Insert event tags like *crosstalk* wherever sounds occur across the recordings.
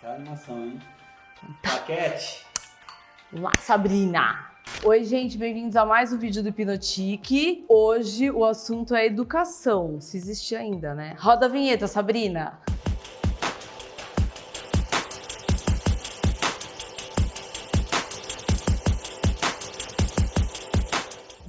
Que animação, hein? Paquete. Vamos lá, Sabrina. Oi, gente, bem-vindos a mais um vídeo do Hipnotique. Hoje o assunto é educação, se existe ainda, né? Roda a vinheta, Sabrina.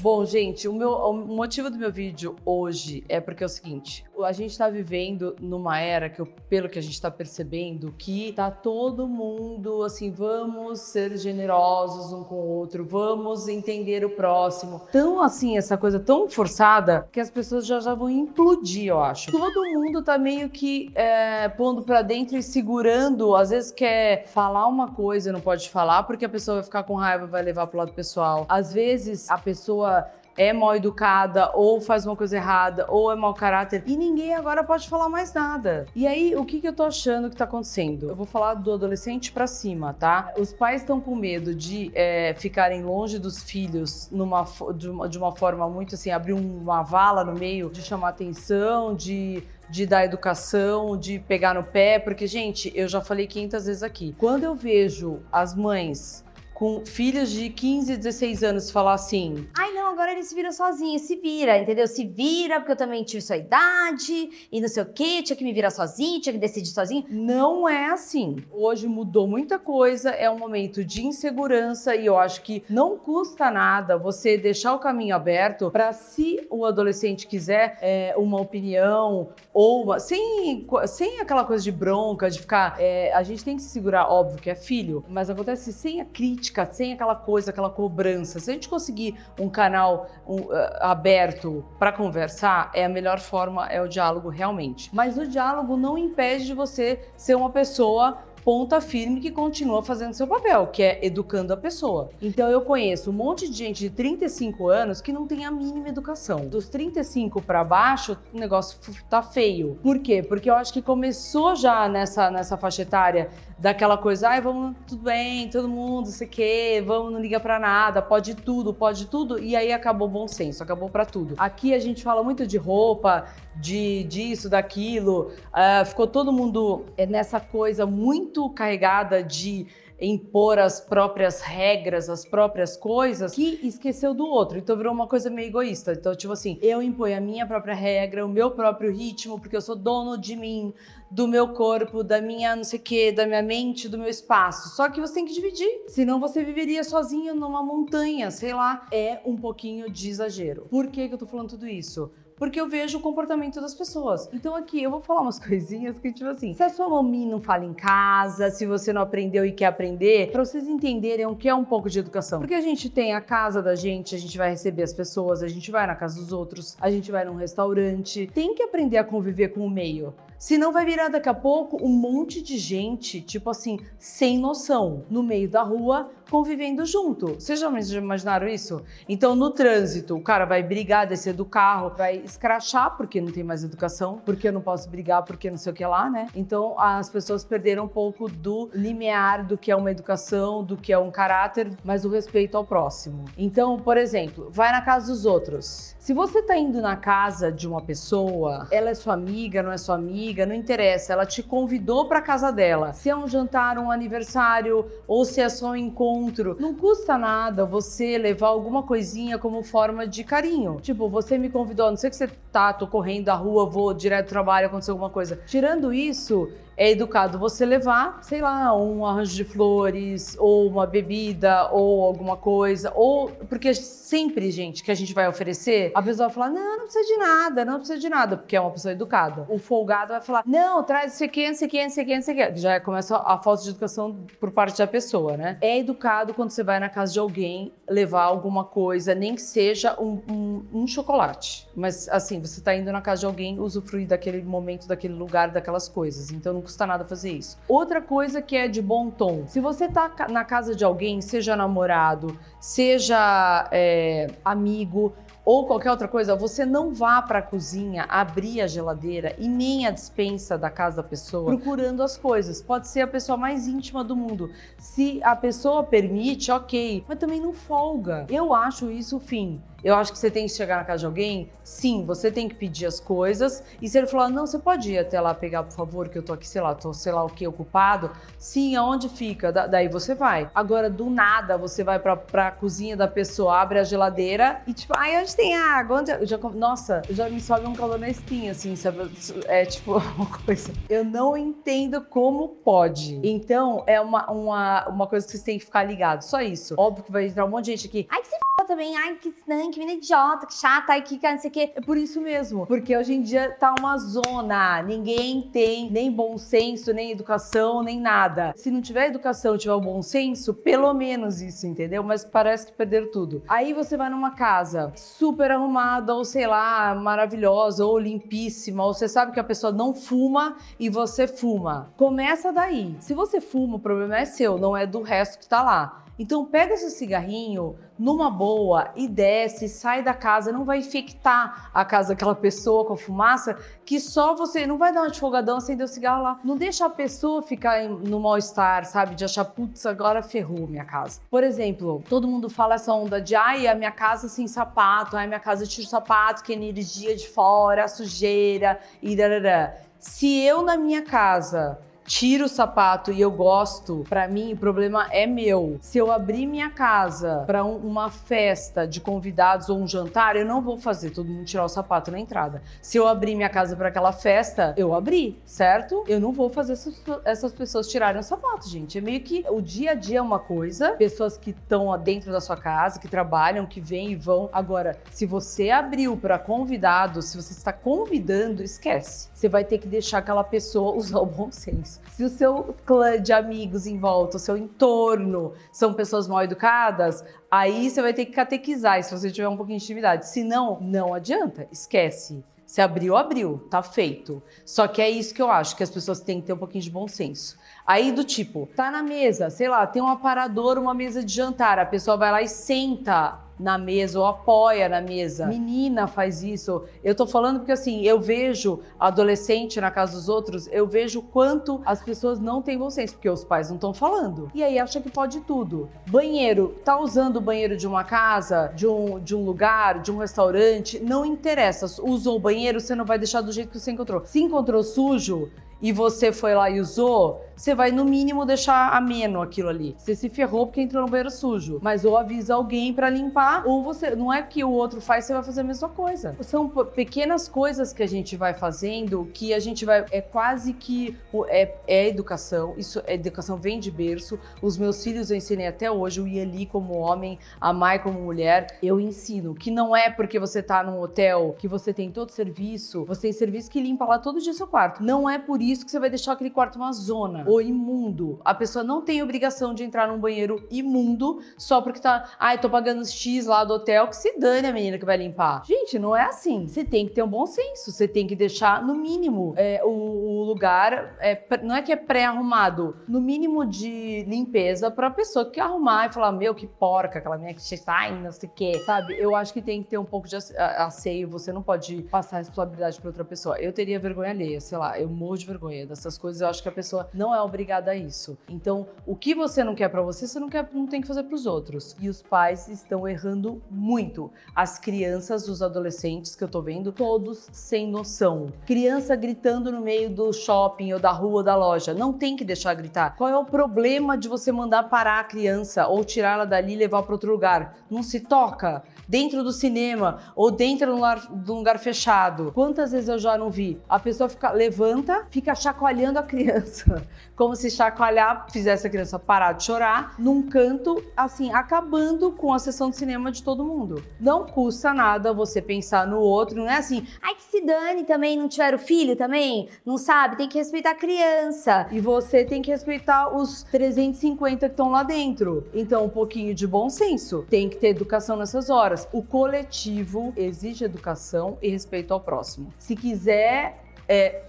Bom, gente, o, meu, o motivo do meu vídeo hoje é porque é o seguinte: a gente está vivendo numa era que, eu, pelo que a gente está percebendo, que tá todo mundo assim, vamos ser generosos um com o outro, vamos entender o próximo. Tão assim, essa coisa tão forçada que as pessoas já, já vão implodir, eu acho. Todo mundo tá meio que é, pondo para dentro e segurando, às vezes quer falar uma coisa não pode falar porque a pessoa vai ficar com raiva, vai levar pro lado pessoal. Às vezes a pessoa é mal educada, ou faz uma coisa errada, ou é mau caráter, e ninguém agora pode falar mais nada. E aí, o que, que eu tô achando que tá acontecendo? Eu vou falar do adolescente para cima, tá? Os pais estão com medo de é, ficarem longe dos filhos numa, de, uma, de uma forma muito assim, abrir uma vala no meio, de chamar atenção, de de dar educação, de pegar no pé, porque, gente, eu já falei 500 vezes aqui. Quando eu vejo as mães com filhos de 15, 16 anos falar assim: ai não, agora ele se vira sozinho, se vira, entendeu? Se vira, porque eu também tive sua idade e não sei o quê, tinha que me virar sozinho, tinha que decidir sozinho. Não é assim. Hoje mudou muita coisa, é um momento de insegurança e eu acho que não custa nada você deixar o caminho aberto para se o adolescente quiser é, uma opinião ou uma, sem, sem aquela coisa de bronca, de ficar. É, a gente tem que se segurar, óbvio que é filho, mas acontece sem a crítica crítica, sem aquela coisa, aquela cobrança. Se a gente conseguir um canal um, uh, aberto para conversar, é a melhor forma, é o diálogo realmente. Mas o diálogo não impede de você ser uma pessoa ponta firme que continua fazendo seu papel, que é educando a pessoa. Então eu conheço um monte de gente de 35 anos que não tem a mínima educação. Dos 35 para baixo, o negócio tá feio. Por quê? Porque eu acho que começou já nessa, nessa faixa etária daquela coisa, ai, vamos, tudo bem, todo mundo, sei que, vamos, não liga para nada, pode tudo, pode tudo, e aí acabou bom senso, acabou para tudo. Aqui a gente fala muito de roupa, de disso, daquilo, uh, ficou todo mundo é, nessa coisa muito carregada de impor as próprias regras, as próprias coisas, que esqueceu do outro. Então virou uma coisa meio egoísta. Então, tipo assim, eu imponho a minha própria regra, o meu próprio ritmo, porque eu sou dono de mim, do meu corpo, da minha não sei o quê, da minha mente, do meu espaço. Só que você tem que dividir. Senão você viveria sozinho numa montanha, sei lá. É um pouquinho de exagero. Por que, que eu tô falando tudo isso? Porque eu vejo o comportamento das pessoas. Então aqui eu vou falar umas *laughs* coisinhas que, tipo assim, se a sua mamãe não fala em casa, se você não aprendeu e quer aprender, para vocês entenderem o que é um pouco de educação. Porque a gente tem a casa da gente, a gente vai receber as pessoas, a gente vai na casa dos outros, a gente vai num restaurante. Tem que aprender a conviver com o meio. Senão vai virar daqui a pouco um monte de gente, tipo assim, sem noção, no meio da rua, convivendo junto. Vocês já imaginaram isso? Então, no trânsito, o cara vai brigar, descer do carro, vai escrachar porque não tem mais educação, porque eu não posso brigar, porque não sei o que lá, né? Então, as pessoas perderam um pouco do limiar do que é uma educação, do que é um caráter, mas o respeito ao próximo. Então, por exemplo, vai na casa dos outros. Se você tá indo na casa de uma pessoa, ela é sua amiga, não é sua amiga, não interessa, ela te convidou para casa dela. Se é um jantar, um aniversário ou se é só um encontro, não custa nada você levar alguma coisinha como forma de carinho. Tipo, você me convidou, não sei que você tá, tô correndo da rua, vou direto do trabalho, aconteceu alguma coisa. Tirando isso, é educado você levar, sei lá, um arranjo de flores, ou uma bebida, ou alguma coisa, ou. Porque sempre, gente, que a gente vai oferecer, a pessoa vai falar: não, não precisa de nada, não precisa de nada, porque é uma pessoa educada. O folgado vai falar: não, traz isso aqui, isso aqui, isso aqui, isso aqui. Já começa a falta de educação por parte da pessoa, né? É educado quando você vai na casa de alguém levar alguma coisa, nem que seja um, um, um chocolate. Mas assim, você tá indo na casa de alguém usufruir daquele momento, daquele lugar, daquelas coisas. Então não custa nada fazer isso. Outra coisa que é de bom tom: se você tá na casa de alguém, seja namorado, seja é, amigo, ou qualquer outra coisa, você não vá para a cozinha abrir a geladeira e nem a dispensa da casa da pessoa procurando as coisas. Pode ser a pessoa mais íntima do mundo. Se a pessoa permite, ok, mas também não folga. Eu acho isso o fim. Eu acho que você tem que chegar na casa de alguém, sim, você tem que pedir as coisas. E se ele falar, não, você pode ir até lá pegar, por favor, que eu tô aqui, sei lá, tô sei lá o que, ocupado. Sim, aonde fica? Da daí você vai. Agora, do nada, você vai pra, pra cozinha da pessoa, abre a geladeira e tipo, ai, onde tem água? Onde... Já, nossa, já me sobe um calor na espinha, assim, sabe? É tipo *laughs* uma coisa. Eu não entendo como pode. Então, é uma, uma, uma coisa que vocês têm que ficar ligados. Só isso. Óbvio que vai entrar um monte de gente aqui. Ai, que você também, ai, que não, que menina idiota, que chata, ai, que não sei o quê. É por isso mesmo. Porque hoje em dia tá uma zona. Ninguém tem nem bom senso, nem educação, nem nada. Se não tiver educação, tiver o bom senso, pelo menos isso, entendeu? Mas parece que perderam tudo. Aí você vai numa casa super arrumada, ou sei lá, maravilhosa, ou limpíssima, ou você sabe que a pessoa não fuma e você fuma. Começa daí. Se você fuma, o problema é seu, não é do resto que tá lá. Então pega esse cigarrinho numa boa e desce, sai da casa, não vai infectar a casa daquela pessoa com a fumaça, que só você não vai dar uma de folgadão, acender o cigarro lá. Não deixa a pessoa ficar no mal-estar, sabe? De achar, putz, agora ferrou minha casa. Por exemplo, todo mundo fala essa onda de ai, a minha casa sem sapato, ai, minha casa tira o sapato, que é energia de fora, sujeira e darará. Se eu na minha casa tiro o sapato e eu gosto, para mim o problema é meu. Se eu abrir minha casa para um, uma festa de convidados ou um jantar, eu não vou fazer todo mundo tirar o sapato na entrada. Se eu abrir minha casa para aquela festa, eu abri, certo? Eu não vou fazer essas, essas pessoas tirarem o sapato, gente. É meio que o dia a dia é uma coisa, pessoas que estão dentro da sua casa, que trabalham, que vêm e vão. Agora, se você abriu para convidados, se você está convidando, esquece. Você vai ter que deixar aquela pessoa *laughs* usar o bom senso. Se o seu clã de amigos em volta, o seu entorno são pessoas mal educadas, aí você vai ter que catequizar se você tiver um pouquinho de intimidade. Se não, não adianta, esquece. Se abriu, abriu, tá feito. Só que é isso que eu acho, que as pessoas têm que ter um pouquinho de bom senso. Aí do tipo, tá na mesa, sei lá, tem um aparador, uma mesa de jantar, a pessoa vai lá e senta na mesa ou apoia na mesa. Menina faz isso. Eu tô falando porque assim, eu vejo adolescente na casa dos outros, eu vejo quanto as pessoas não têm bom senso, porque os pais não estão falando. E aí acha que pode tudo. Banheiro, tá usando o banheiro de uma casa, de um, de um lugar, de um restaurante, não interessa. Usou o banheiro, você não vai deixar do jeito que você encontrou. Se encontrou sujo, e você foi lá e usou, você vai no mínimo deixar ameno aquilo ali. Você se ferrou porque entrou no banheiro sujo, mas ou avisa alguém para limpar, ou você não é que o outro faz, você vai fazer a mesma coisa. São pequenas coisas que a gente vai fazendo que a gente vai é quase que é, é educação. Isso é educação vem de berço. Os meus filhos eu ensinei até hoje o Ieli como homem, a Mai como mulher. Eu ensino que não é porque você tá num hotel que você tem todo serviço, você tem serviço que limpa lá todo dia seu quarto. Não é por isso isso que você vai deixar aquele quarto uma zona ou imundo. A pessoa não tem obrigação de entrar num banheiro imundo só porque tá, ai, tô pagando X lá do hotel, que se dane a menina que vai limpar. Gente, não é assim. Você tem que ter um bom senso, você tem que deixar no mínimo é, o, o, lugar, é, não é que é pré-arrumado, no mínimo de limpeza pra pessoa que arrumar e falar, meu, que porca, aquela minha que está não sei o quê, sabe? Eu acho que tem que ter um pouco de asseio, você não pode passar a responsabilidade pra outra pessoa. Eu teria vergonha alheia, sei lá, eu morro de vergonha vergonha dessas coisas, eu acho que a pessoa não é obrigada a isso. Então, o que você não quer para você, você não quer, não tem que fazer para os outros. E os pais estão errando muito. As crianças, os adolescentes que eu tô vendo, todos sem noção. Criança gritando no meio do shopping ou da rua ou da loja, não tem que deixar gritar. Qual é o problema de você mandar parar a criança ou tirá-la dali e levar para outro lugar? Não se toca dentro do cinema ou dentro de um lugar, fechado. Quantas vezes eu já não vi? A pessoa fica, levanta, fica chacoalhando a criança, *laughs* como se chacoalhar fizesse a criança parar de chorar, num canto, assim, acabando com a sessão de cinema de todo mundo. Não custa nada você pensar no outro, não é assim, ai que se dane também, não tiver o filho também, não sabe, tem que respeitar a criança. E você tem que respeitar os 350 que estão lá dentro. Então, um pouquinho de bom senso. Tem que ter educação nessas horas o coletivo exige educação e respeito ao próximo. Se quiser é,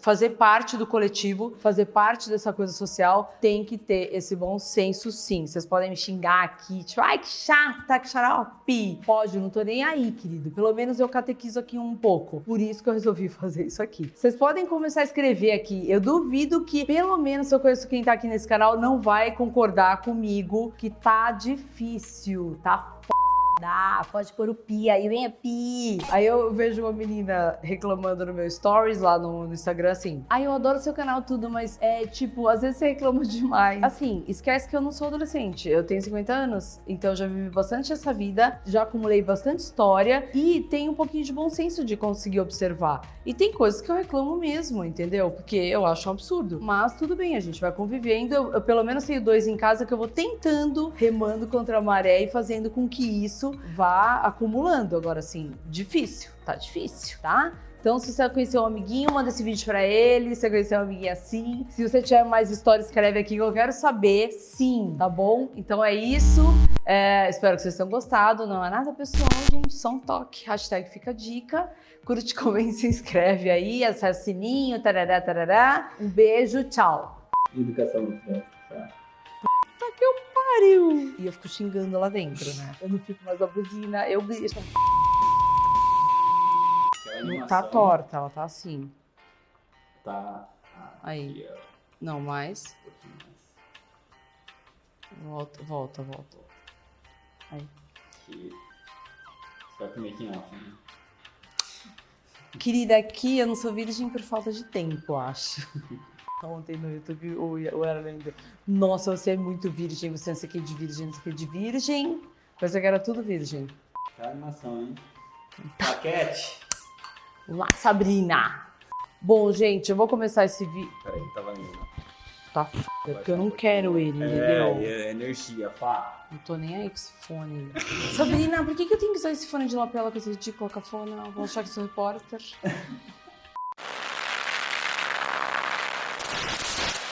fazer parte do coletivo, fazer parte dessa coisa social, tem que ter esse bom senso sim. Vocês podem me xingar aqui, tipo, ai que chata, que xarope. Pode, não tô nem aí, querido. Pelo menos eu catequizo aqui um pouco. Por isso que eu resolvi *laughs* fazer isso aqui. Vocês podem começar a escrever aqui. Eu duvido que, pelo menos, eu conheço quem tá aqui nesse canal, não vai concordar comigo que tá difícil, tá Dá, pode pôr o pi aí, vem a pi. Aí eu vejo uma menina reclamando no meu stories lá no, no Instagram assim. Ai, eu adoro seu canal tudo, mas é tipo, às vezes você reclama demais. Assim, esquece que eu não sou adolescente. Eu tenho 50 anos, então já vivi bastante essa vida, já acumulei bastante história e tenho um pouquinho de bom senso de conseguir observar. E tem coisas que eu reclamo mesmo, entendeu? Porque eu acho um absurdo. Mas tudo bem, a gente vai convivendo. Eu, eu pelo menos tenho dois em casa que eu vou tentando, remando contra a maré e fazendo com que isso vá acumulando. Agora, assim, difícil, tá difícil, tá? Então, se você conheceu um amiguinho, manda esse vídeo pra ele. Se você conheceu um amiguinho assim. Se você tiver mais histórias, escreve aqui eu quero saber. Sim, tá bom? Então é isso. É, espero que vocês tenham gostado. Não é nada pessoal, gente. Só um toque. Hashtag fica dica. Curte, *laughs* comente, se inscreve aí. Acessa o sininho. Tarará, tarará. Um beijo. Tchau. Educação tá? Pariu. E eu fico xingando lá dentro, né? Eu não fico mais a buzina. Eu grito. Não tá torta, ela tá assim. Tá. Aí. Aqui, ó, Não, mais. Volta, volta, volta. Aí. Making off, né? Querida, aqui eu não sou virgem por falta de tempo, eu acho. *laughs* Ontem no YouTube o o era lendo. Nossa, você é muito virgem, você não sei o que de virgem, não sei o que de virgem. Pensei que era tudo virgem. Aquela animação, hein? Paquete. Lá, Sabrina! Bom, gente, eu vou começar esse vídeo. Peraí, tava indo. Tá f... porque eu não quero ele, entendeu? É, é energia, pá. Não tô nem aí com esse fone. Sabrina, por que, que eu tenho que usar esse fone de lapela com esse ridículo cafona? Vão achar que sou repórter. *laughs*